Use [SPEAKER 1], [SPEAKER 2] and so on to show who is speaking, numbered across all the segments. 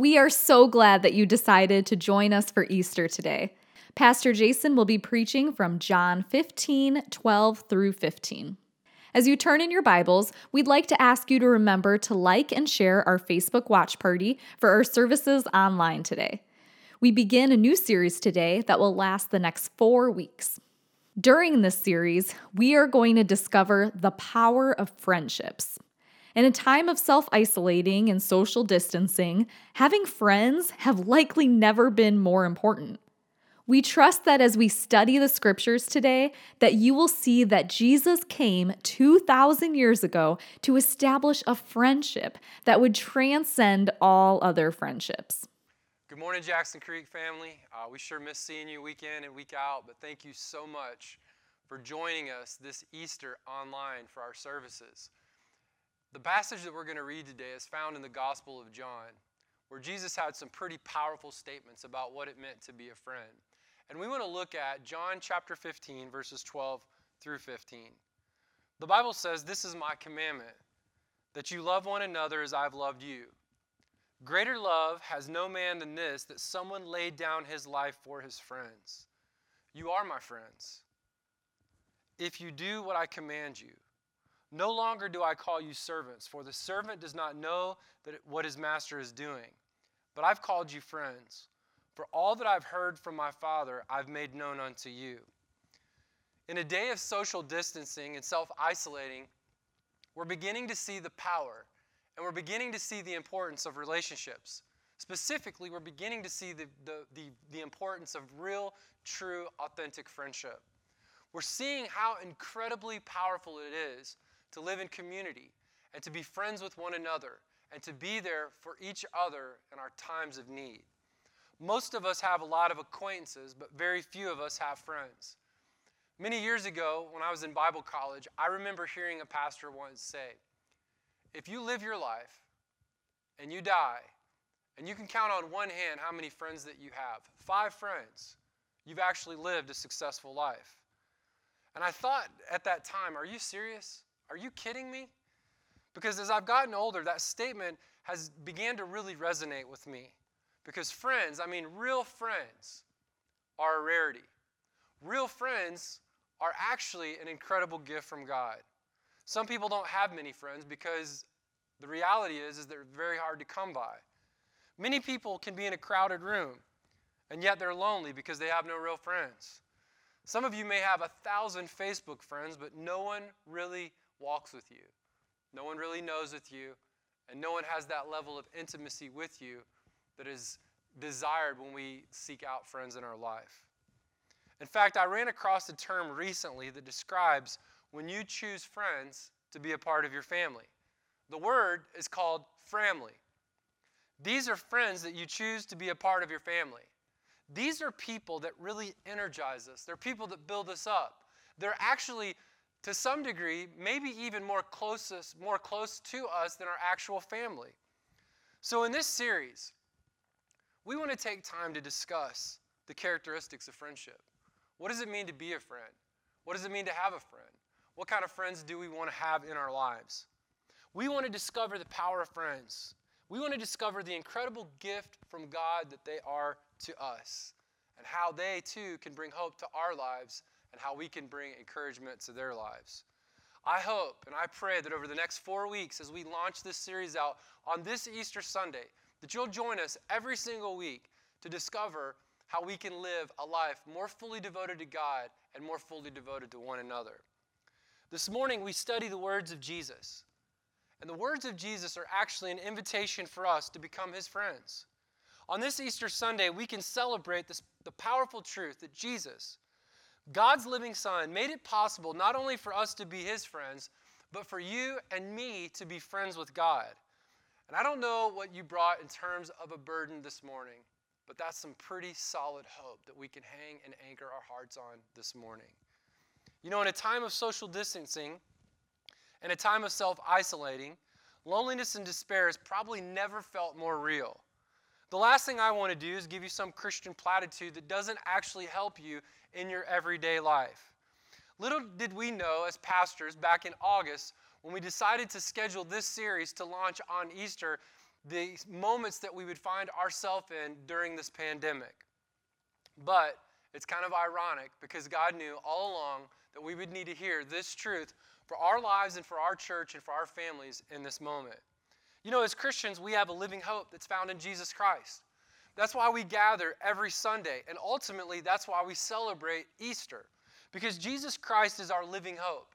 [SPEAKER 1] We are so glad that you decided to join us for Easter today. Pastor Jason will be preaching from John 15 12 through 15. As you turn in your Bibles, we'd like to ask you to remember to like and share our Facebook watch party for our services online today. We begin a new series today that will last the next four weeks. During this series, we are going to discover the power of friendships. In a time of self isolating and social distancing, having friends have likely never been more important. We trust that as we study the scriptures today that you will see that Jesus came 2000 years ago to establish a friendship that would transcend all other friendships.
[SPEAKER 2] Good morning, Jackson Creek family. Uh, we sure miss seeing you week in and week out, but thank you so much for joining us this Easter online for our services. The passage that we're going to read today is found in the Gospel of John, where Jesus had some pretty powerful statements about what it meant to be a friend. And we want to look at John chapter 15, verses 12 through 15. The Bible says, This is my commandment, that you love one another as I've loved you. Greater love has no man than this, that someone laid down his life for his friends. You are my friends. If you do what I command you, no longer do I call you servants, for the servant does not know that what his master is doing. But I've called you friends. For all that I've heard from my Father, I've made known unto you. In a day of social distancing and self isolating, we're beginning to see the power and we're beginning to see the importance of relationships. Specifically, we're beginning to see the, the, the, the, importance of real, true, authentic friendship. We're seeing how incredibly powerful it is to live in community and to be friends with one another and to be there for each other in our times of need. Most of us have a lot of acquaintances, but very few of us have friends. Many years ago, when I was in Bible college, I remember hearing a pastor once say, If you live your life and you die, and you can count on one hand how many friends that you have five friends, you've actually lived a successful life. And I thought at that time, Are you serious? Are you kidding me? Because as I've gotten older, that statement has began to really resonate with me. Because friends, I mean, real friends are a rarity. Real friends are actually an incredible gift from God. Some people don't have many friends because the reality is, is they're very hard to come by. Many people can be in a crowded room, and yet they're lonely because they have no real friends. Some of you may have a thousand Facebook friends, but no one really walks with you. No one really knows with you, and no one has that level of intimacy with you that is desired when we seek out friends in our life. In fact, I ran across a term recently that describes when you choose friends to be a part of your family. The word is called framily. These are friends that you choose to be a part of your family. These are people that really energize us. They're people that build us up. They're actually, to some degree, maybe even more closest, more close to us than our actual family. So in this series, we want to take time to discuss the characteristics of friendship. What does it mean to be a friend? What does it mean to have a friend? What kind of friends do we want to have in our lives? We want to discover the power of friends. We want to discover the incredible gift from God that they are to us and how they too can bring hope to our lives and how we can bring encouragement to their lives. I hope and I pray that over the next four weeks, as we launch this series out on this Easter Sunday, that you'll join us every single week to discover how we can live a life more fully devoted to God and more fully devoted to one another. This morning, we study the words of Jesus. And the words of Jesus are actually an invitation for us to become his friends. On this Easter Sunday, we can celebrate this, the powerful truth that Jesus, God's living Son, made it possible not only for us to be his friends, but for you and me to be friends with God. And I don't know what you brought in terms of a burden this morning, but that's some pretty solid hope that we can hang and anchor our hearts on this morning. You know, in a time of social distancing and a time of self isolating, loneliness and despair has probably never felt more real. The last thing I want to do is give you some Christian platitude that doesn't actually help you in your everyday life. Little did we know as pastors back in August when we decided to schedule this series to launch on Easter, the moments that we would find ourselves in during this pandemic. But it's kind of ironic because God knew all along that we would need to hear this truth for our lives and for our church and for our families in this moment. You know, as Christians, we have a living hope that's found in Jesus Christ. That's why we gather every Sunday, and ultimately, that's why we celebrate Easter, because Jesus Christ is our living hope.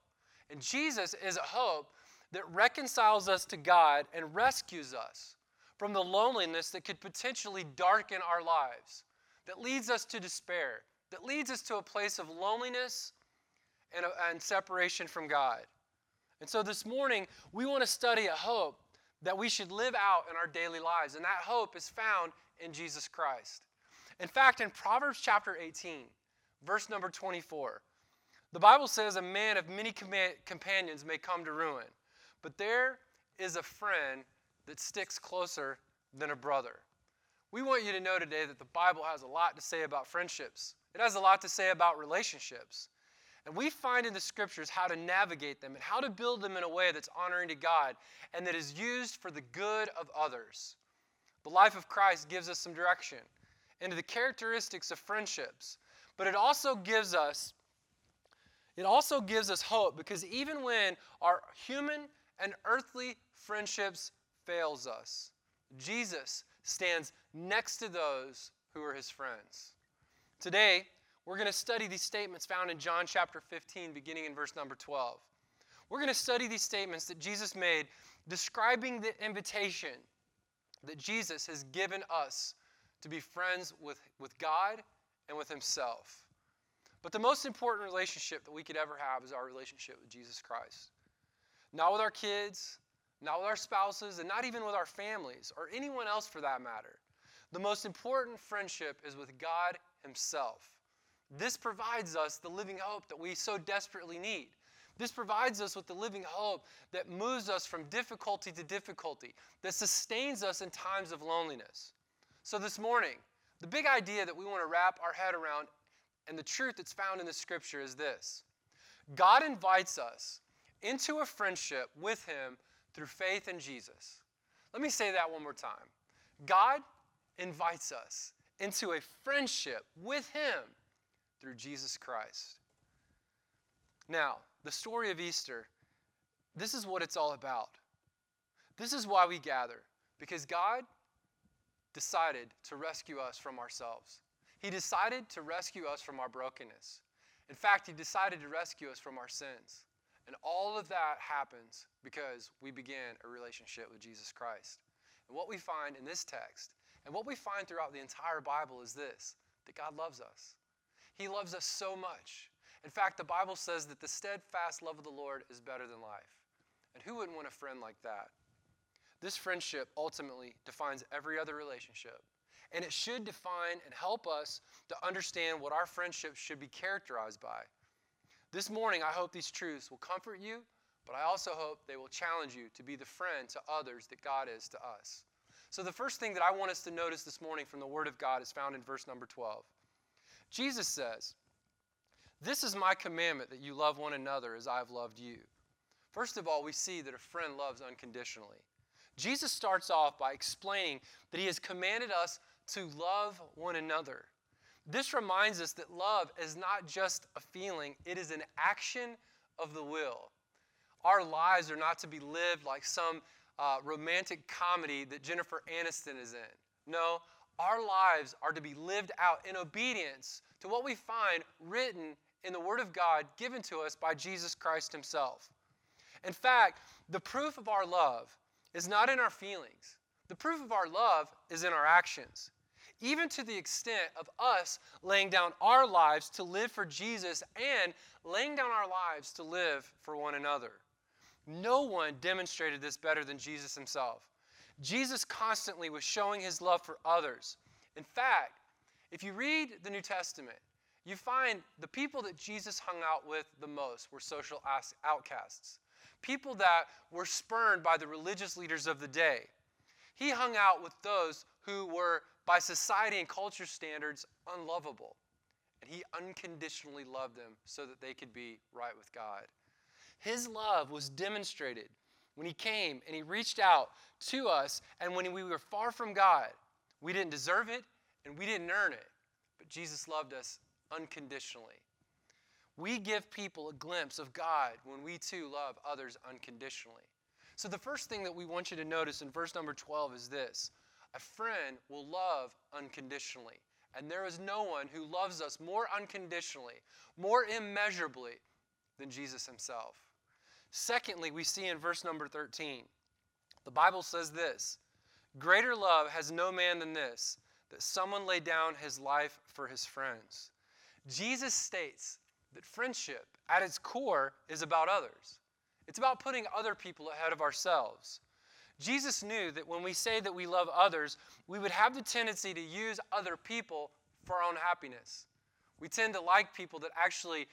[SPEAKER 2] And Jesus is a hope that reconciles us to God and rescues us from the loneliness that could potentially darken our lives, that leads us to despair, that leads us to a place of loneliness and, uh, and separation from God. And so this morning, we want to study a hope that we should live out in our daily lives, and that hope is found in Jesus Christ. In fact, in Proverbs chapter 18, verse number 24, the Bible says, A man of many companions may come to ruin, but there is a friend that sticks closer than a brother. We want you to know today that the Bible has a lot to say about friendships, it has a lot to say about relationships. And we find in the scriptures how to navigate them and how to build them in a way that's honoring to God and that is used for the good of others. The life of Christ gives us some direction into the characteristics of friendships, but it also gives us it also gives us hope because even when our human and earthly friendships fails us, Jesus stands next to those who are his friends. Today, we're going to study these statements found in John chapter 15 beginning in verse number 12. We're going to study these statements that Jesus made describing the invitation that Jesus has given us to be friends with, with God and with Himself. But the most important relationship that we could ever have is our relationship with Jesus Christ. Not with our kids, not with our spouses, and not even with our families or anyone else for that matter. The most important friendship is with God Himself. This provides us the living hope that we so desperately need. This provides us with the living hope that moves us from difficulty to difficulty, that sustains us in times of loneliness. So, this morning, the big idea that we want to wrap our head around and the truth that's found in the scripture is this God invites us into a friendship with Him through faith in Jesus. Let me say that one more time. God invites us into a friendship with Him through Jesus Christ. Now, the story of Easter, this is what it's all about. This is why we gather, because God decided to rescue us from ourselves. He decided to rescue us from our brokenness. In fact, He decided to rescue us from our sins. And all of that happens because we began a relationship with Jesus Christ. And what we find in this text, and what we find throughout the entire Bible, is this that God loves us. He loves us so much in fact, the Bible says that the steadfast love of the Lord is better than life. And who wouldn't want a friend like that? This friendship ultimately defines every other relationship. And it should define and help us to understand what our friendships should be characterized by. This morning, I hope these truths will comfort you, but I also hope they will challenge you to be the friend to others that God is to us. So, the first thing that I want us to notice this morning from the Word of God is found in verse number 12. Jesus says, this is my commandment that you love one another as I have loved you. First of all, we see that a friend loves unconditionally. Jesus starts off by explaining that he has commanded us to love one another. This reminds us that love is not just a feeling, it is an action of the will. Our lives are not to be lived like some uh, romantic comedy that Jennifer Aniston is in. No, our lives are to be lived out in obedience to what we find written in the Word of God given to us by Jesus Christ Himself. In fact, the proof of our love is not in our feelings, the proof of our love is in our actions. Even to the extent of us laying down our lives to live for Jesus and laying down our lives to live for one another. No one demonstrated this better than Jesus himself. Jesus constantly was showing his love for others. In fact, if you read the New Testament, you find the people that Jesus hung out with the most were social outcasts, people that were spurned by the religious leaders of the day. He hung out with those who were, by society and culture standards, unlovable. And he unconditionally loved them so that they could be right with God. His love was demonstrated when He came and He reached out to us, and when we were far from God, we didn't deserve it and we didn't earn it, but Jesus loved us unconditionally. We give people a glimpse of God when we too love others unconditionally. So, the first thing that we want you to notice in verse number 12 is this a friend will love unconditionally. And there is no one who loves us more unconditionally, more immeasurably than Jesus himself. Secondly, we see in verse number 13, the Bible says this Greater love has no man than this, that someone lay down his life for his friends. Jesus states that friendship, at its core, is about others. It's about putting other people ahead of ourselves. Jesus knew that when we say that we love others, we would have the tendency to use other people for our own happiness. We tend to like people that actually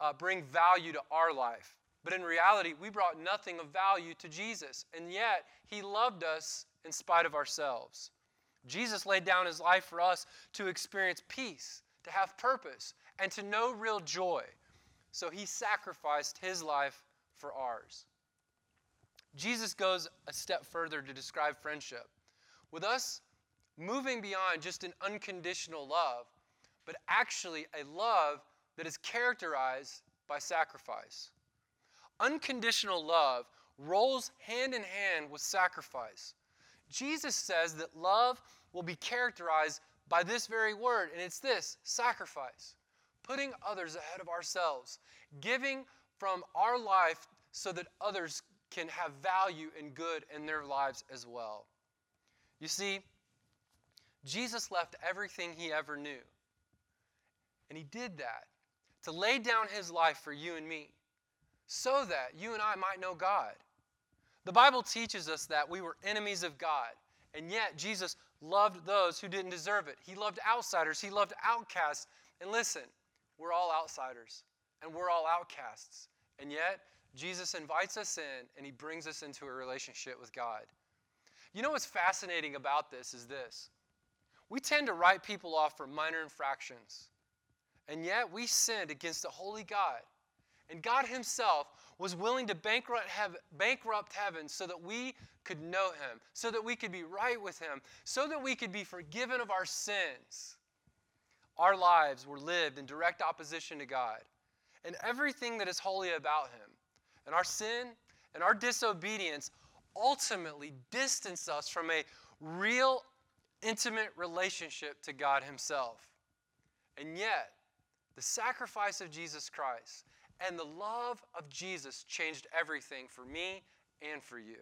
[SPEAKER 2] uh, bring value to our life. But in reality, we brought nothing of value to Jesus, and yet He loved us in spite of ourselves. Jesus laid down His life for us to experience peace, to have purpose, and to know real joy. So He sacrificed His life for ours. Jesus goes a step further to describe friendship. With us moving beyond just an unconditional love, but actually a love that is characterized by sacrifice. Unconditional love rolls hand in hand with sacrifice. Jesus says that love will be characterized by this very word, and it's this sacrifice. Putting others ahead of ourselves, giving from our life so that others can have value and good in their lives as well. You see, Jesus left everything he ever knew. And he did that to lay down his life for you and me so that you and I might know God. The Bible teaches us that we were enemies of God, and yet Jesus loved those who didn't deserve it. He loved outsiders, he loved outcasts. And listen, we're all outsiders and we're all outcasts. And yet, Jesus invites us in and he brings us into a relationship with God. You know what's fascinating about this is this. We tend to write people off for minor infractions, and yet we sinned against a holy God. And God Himself was willing to bankrupt heaven, bankrupt heaven so that we could know Him, so that we could be right with Him, so that we could be forgiven of our sins. Our lives were lived in direct opposition to God and everything that is holy about Him. And our sin and our disobedience ultimately distance us from a real, intimate relationship to God Himself. And yet, the sacrifice of Jesus Christ and the love of Jesus changed everything for me and for you.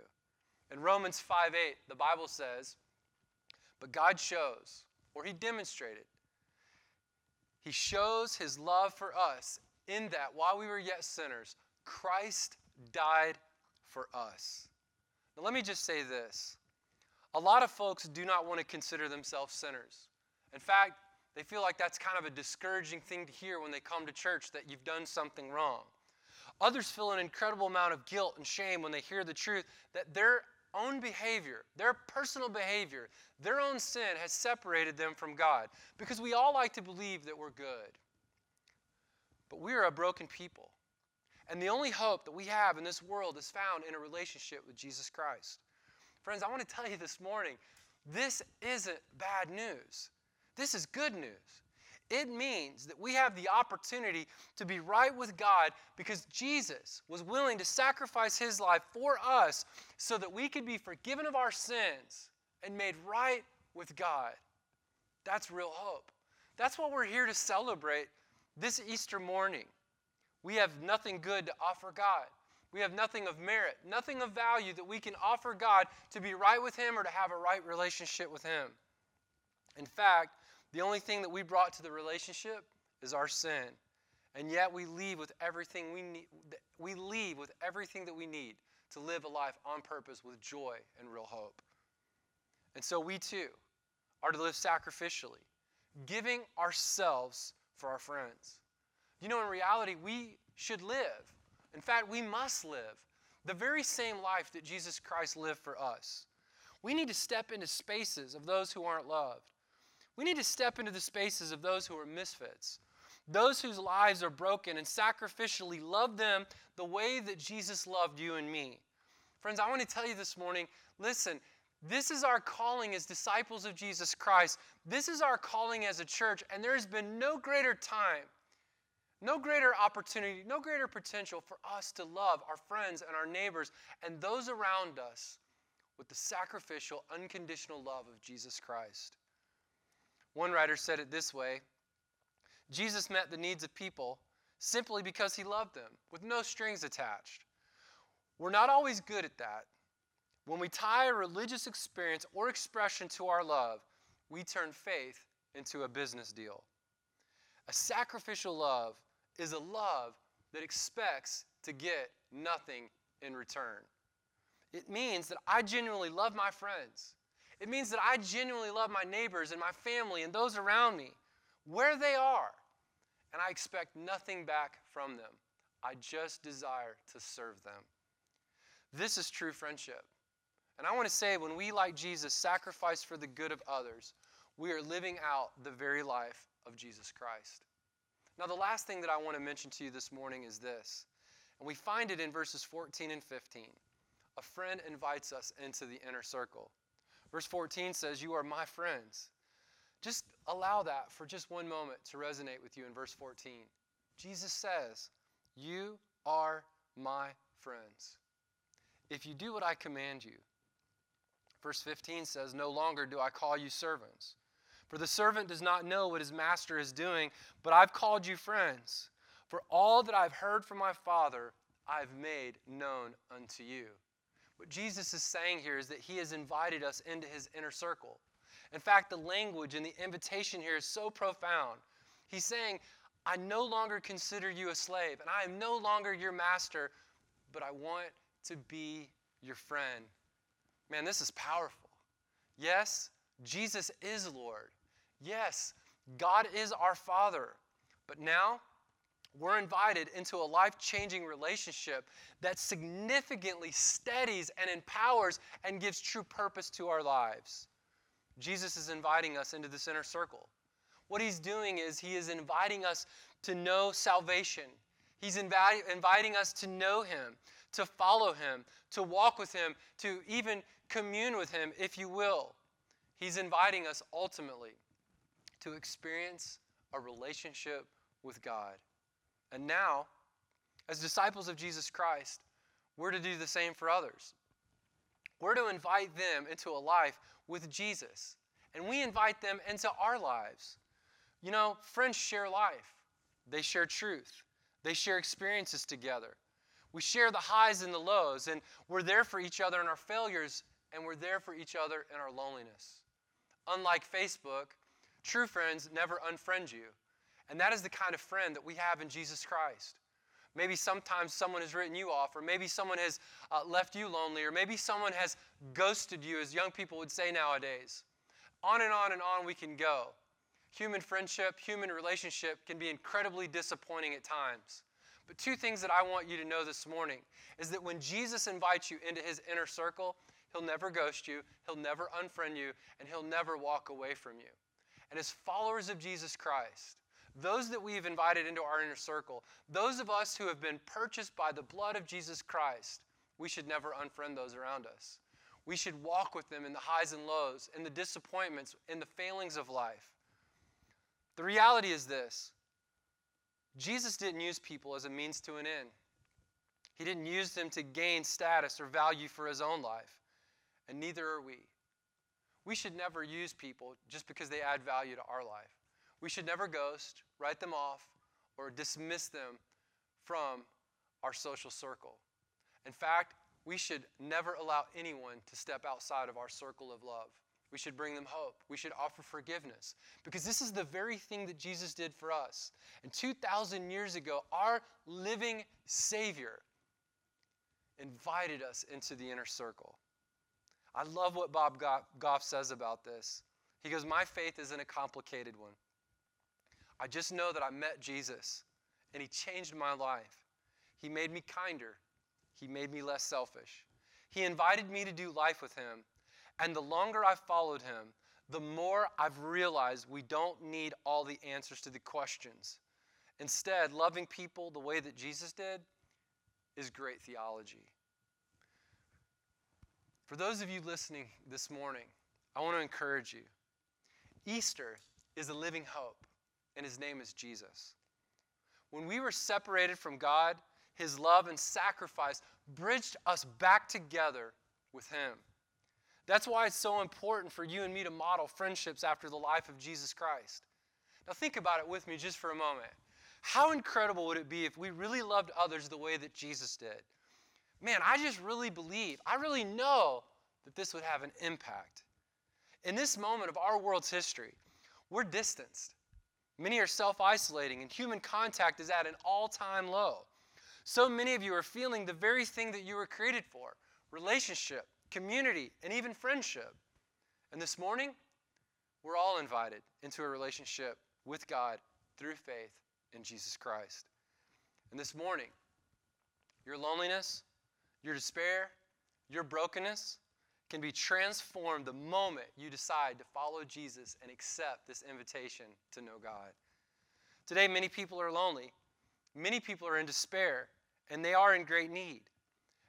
[SPEAKER 2] In Romans 5 8, the Bible says, But God shows, or He demonstrated, He shows His love for us in that while we were yet sinners, Christ died for us. Now, let me just say this. A lot of folks do not want to consider themselves sinners. In fact, they feel like that's kind of a discouraging thing to hear when they come to church that you've done something wrong. Others feel an incredible amount of guilt and shame when they hear the truth that their own behavior, their personal behavior, their own sin has separated them from God. Because we all like to believe that we're good. But we are a broken people. And the only hope that we have in this world is found in a relationship with Jesus Christ. Friends, I want to tell you this morning this isn't bad news. This is good news. It means that we have the opportunity to be right with God because Jesus was willing to sacrifice his life for us so that we could be forgiven of our sins and made right with God. That's real hope. That's what we're here to celebrate this Easter morning. We have nothing good to offer God. We have nothing of merit, nothing of value that we can offer God to be right with Him or to have a right relationship with Him. In fact, the only thing that we brought to the relationship is our sin. And yet we leave with everything we need we leave with everything that we need to live a life on purpose with joy and real hope. And so we too are to live sacrificially, giving ourselves for our friends. You know, in reality, we should live. In fact, we must live the very same life that Jesus Christ lived for us. We need to step into spaces of those who aren't loved. We need to step into the spaces of those who are misfits, those whose lives are broken, and sacrificially love them the way that Jesus loved you and me. Friends, I want to tell you this morning listen, this is our calling as disciples of Jesus Christ. This is our calling as a church, and there has been no greater time, no greater opportunity, no greater potential for us to love our friends and our neighbors and those around us with the sacrificial, unconditional love of Jesus Christ. One writer said it this way Jesus met the needs of people simply because he loved them, with no strings attached. We're not always good at that. When we tie a religious experience or expression to our love, we turn faith into a business deal. A sacrificial love is a love that expects to get nothing in return. It means that I genuinely love my friends. It means that I genuinely love my neighbors and my family and those around me, where they are, and I expect nothing back from them. I just desire to serve them. This is true friendship. And I want to say, when we, like Jesus, sacrifice for the good of others, we are living out the very life of Jesus Christ. Now, the last thing that I want to mention to you this morning is this, and we find it in verses 14 and 15. A friend invites us into the inner circle. Verse 14 says, You are my friends. Just allow that for just one moment to resonate with you in verse 14. Jesus says, You are my friends. If you do what I command you, verse 15 says, No longer do I call you servants. For the servant does not know what his master is doing, but I've called you friends. For all that I've heard from my Father, I've made known unto you. What Jesus is saying here is that he has invited us into his inner circle. In fact, the language and the invitation here is so profound. He's saying, I no longer consider you a slave, and I am no longer your master, but I want to be your friend. Man, this is powerful. Yes, Jesus is Lord. Yes, God is our Father. But now, we're invited into a life changing relationship that significantly steadies and empowers and gives true purpose to our lives. Jesus is inviting us into this inner circle. What he's doing is he is inviting us to know salvation. He's invi- inviting us to know him, to follow him, to walk with him, to even commune with him, if you will. He's inviting us ultimately to experience a relationship with God. And now, as disciples of Jesus Christ, we're to do the same for others. We're to invite them into a life with Jesus. And we invite them into our lives. You know, friends share life, they share truth, they share experiences together. We share the highs and the lows, and we're there for each other in our failures, and we're there for each other in our loneliness. Unlike Facebook, true friends never unfriend you. And that is the kind of friend that we have in Jesus Christ. Maybe sometimes someone has written you off, or maybe someone has uh, left you lonely, or maybe someone has ghosted you, as young people would say nowadays. On and on and on we can go. Human friendship, human relationship can be incredibly disappointing at times. But two things that I want you to know this morning is that when Jesus invites you into his inner circle, he'll never ghost you, he'll never unfriend you, and he'll never walk away from you. And as followers of Jesus Christ, those that we've invited into our inner circle, those of us who have been purchased by the blood of Jesus Christ, we should never unfriend those around us. We should walk with them in the highs and lows, in the disappointments, in the failings of life. The reality is this Jesus didn't use people as a means to an end. He didn't use them to gain status or value for his own life, and neither are we. We should never use people just because they add value to our life. We should never ghost, write them off, or dismiss them from our social circle. In fact, we should never allow anyone to step outside of our circle of love. We should bring them hope. We should offer forgiveness. Because this is the very thing that Jesus did for us. And 2,000 years ago, our living Savior invited us into the inner circle. I love what Bob Goff says about this. He goes, My faith isn't a complicated one. I just know that I met Jesus and He changed my life. He made me kinder, He made me less selfish. He invited me to do life with Him. And the longer I followed Him, the more I've realized we don't need all the answers to the questions. Instead, loving people the way that Jesus did is great theology. For those of you listening this morning, I want to encourage you. Easter is a living hope, and his name is Jesus. When we were separated from God, his love and sacrifice bridged us back together with him. That's why it's so important for you and me to model friendships after the life of Jesus Christ. Now, think about it with me just for a moment. How incredible would it be if we really loved others the way that Jesus did? Man, I just really believe, I really know that this would have an impact. In this moment of our world's history, we're distanced. Many are self isolating, and human contact is at an all time low. So many of you are feeling the very thing that you were created for relationship, community, and even friendship. And this morning, we're all invited into a relationship with God through faith in Jesus Christ. And this morning, your loneliness, your despair, your brokenness can be transformed the moment you decide to follow Jesus and accept this invitation to know God. Today, many people are lonely, many people are in despair, and they are in great need.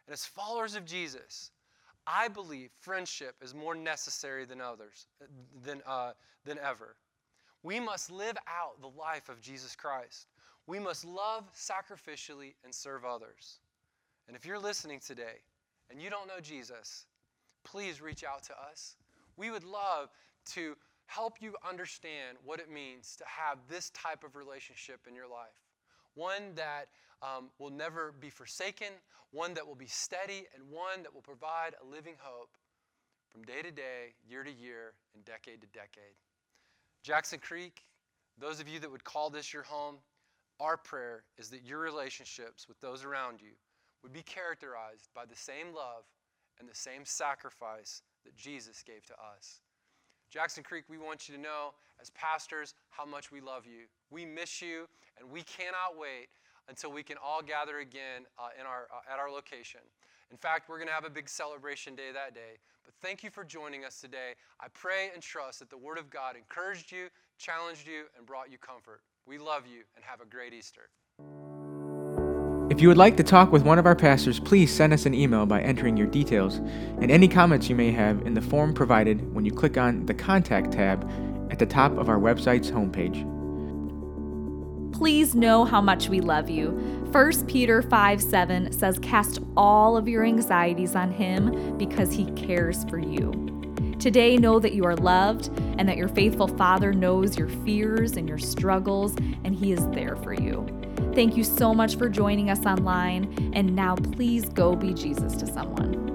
[SPEAKER 2] And as followers of Jesus, I believe friendship is more necessary than others, than, uh, than ever. We must live out the life of Jesus Christ. We must love sacrificially and serve others. And if you're listening today and you don't know Jesus, please reach out to us. We would love to help you understand what it means to have this type of relationship in your life. One that um, will never be forsaken, one that will be steady, and one that will provide a living hope from day to day, year to year, and decade to decade. Jackson Creek, those of you that would call this your home, our prayer is that your relationships with those around you would be characterized by the same love and the same sacrifice that Jesus gave to us. Jackson Creek, we want you to know as pastors how much we love you. We miss you, and we cannot wait until we can all gather again uh, in our, uh, at our location. In fact, we're going to have a big celebration day that day. But thank you for joining us today. I pray and trust that the Word of God encouraged you, challenged you, and brought you comfort. We love you and have a great Easter.
[SPEAKER 3] If you would like to talk with one of our pastors, please send us an email by entering your details and any comments you may have in the form provided when you click on the Contact tab at the top of our website's homepage.
[SPEAKER 1] Please know how much we love you. 1 Peter 5 7 says, Cast all of your anxieties on him because he cares for you. Today, know that you are loved and that your faithful Father knows your fears and your struggles, and he is there for you. Thank you so much for joining us online, and now please go be Jesus to someone.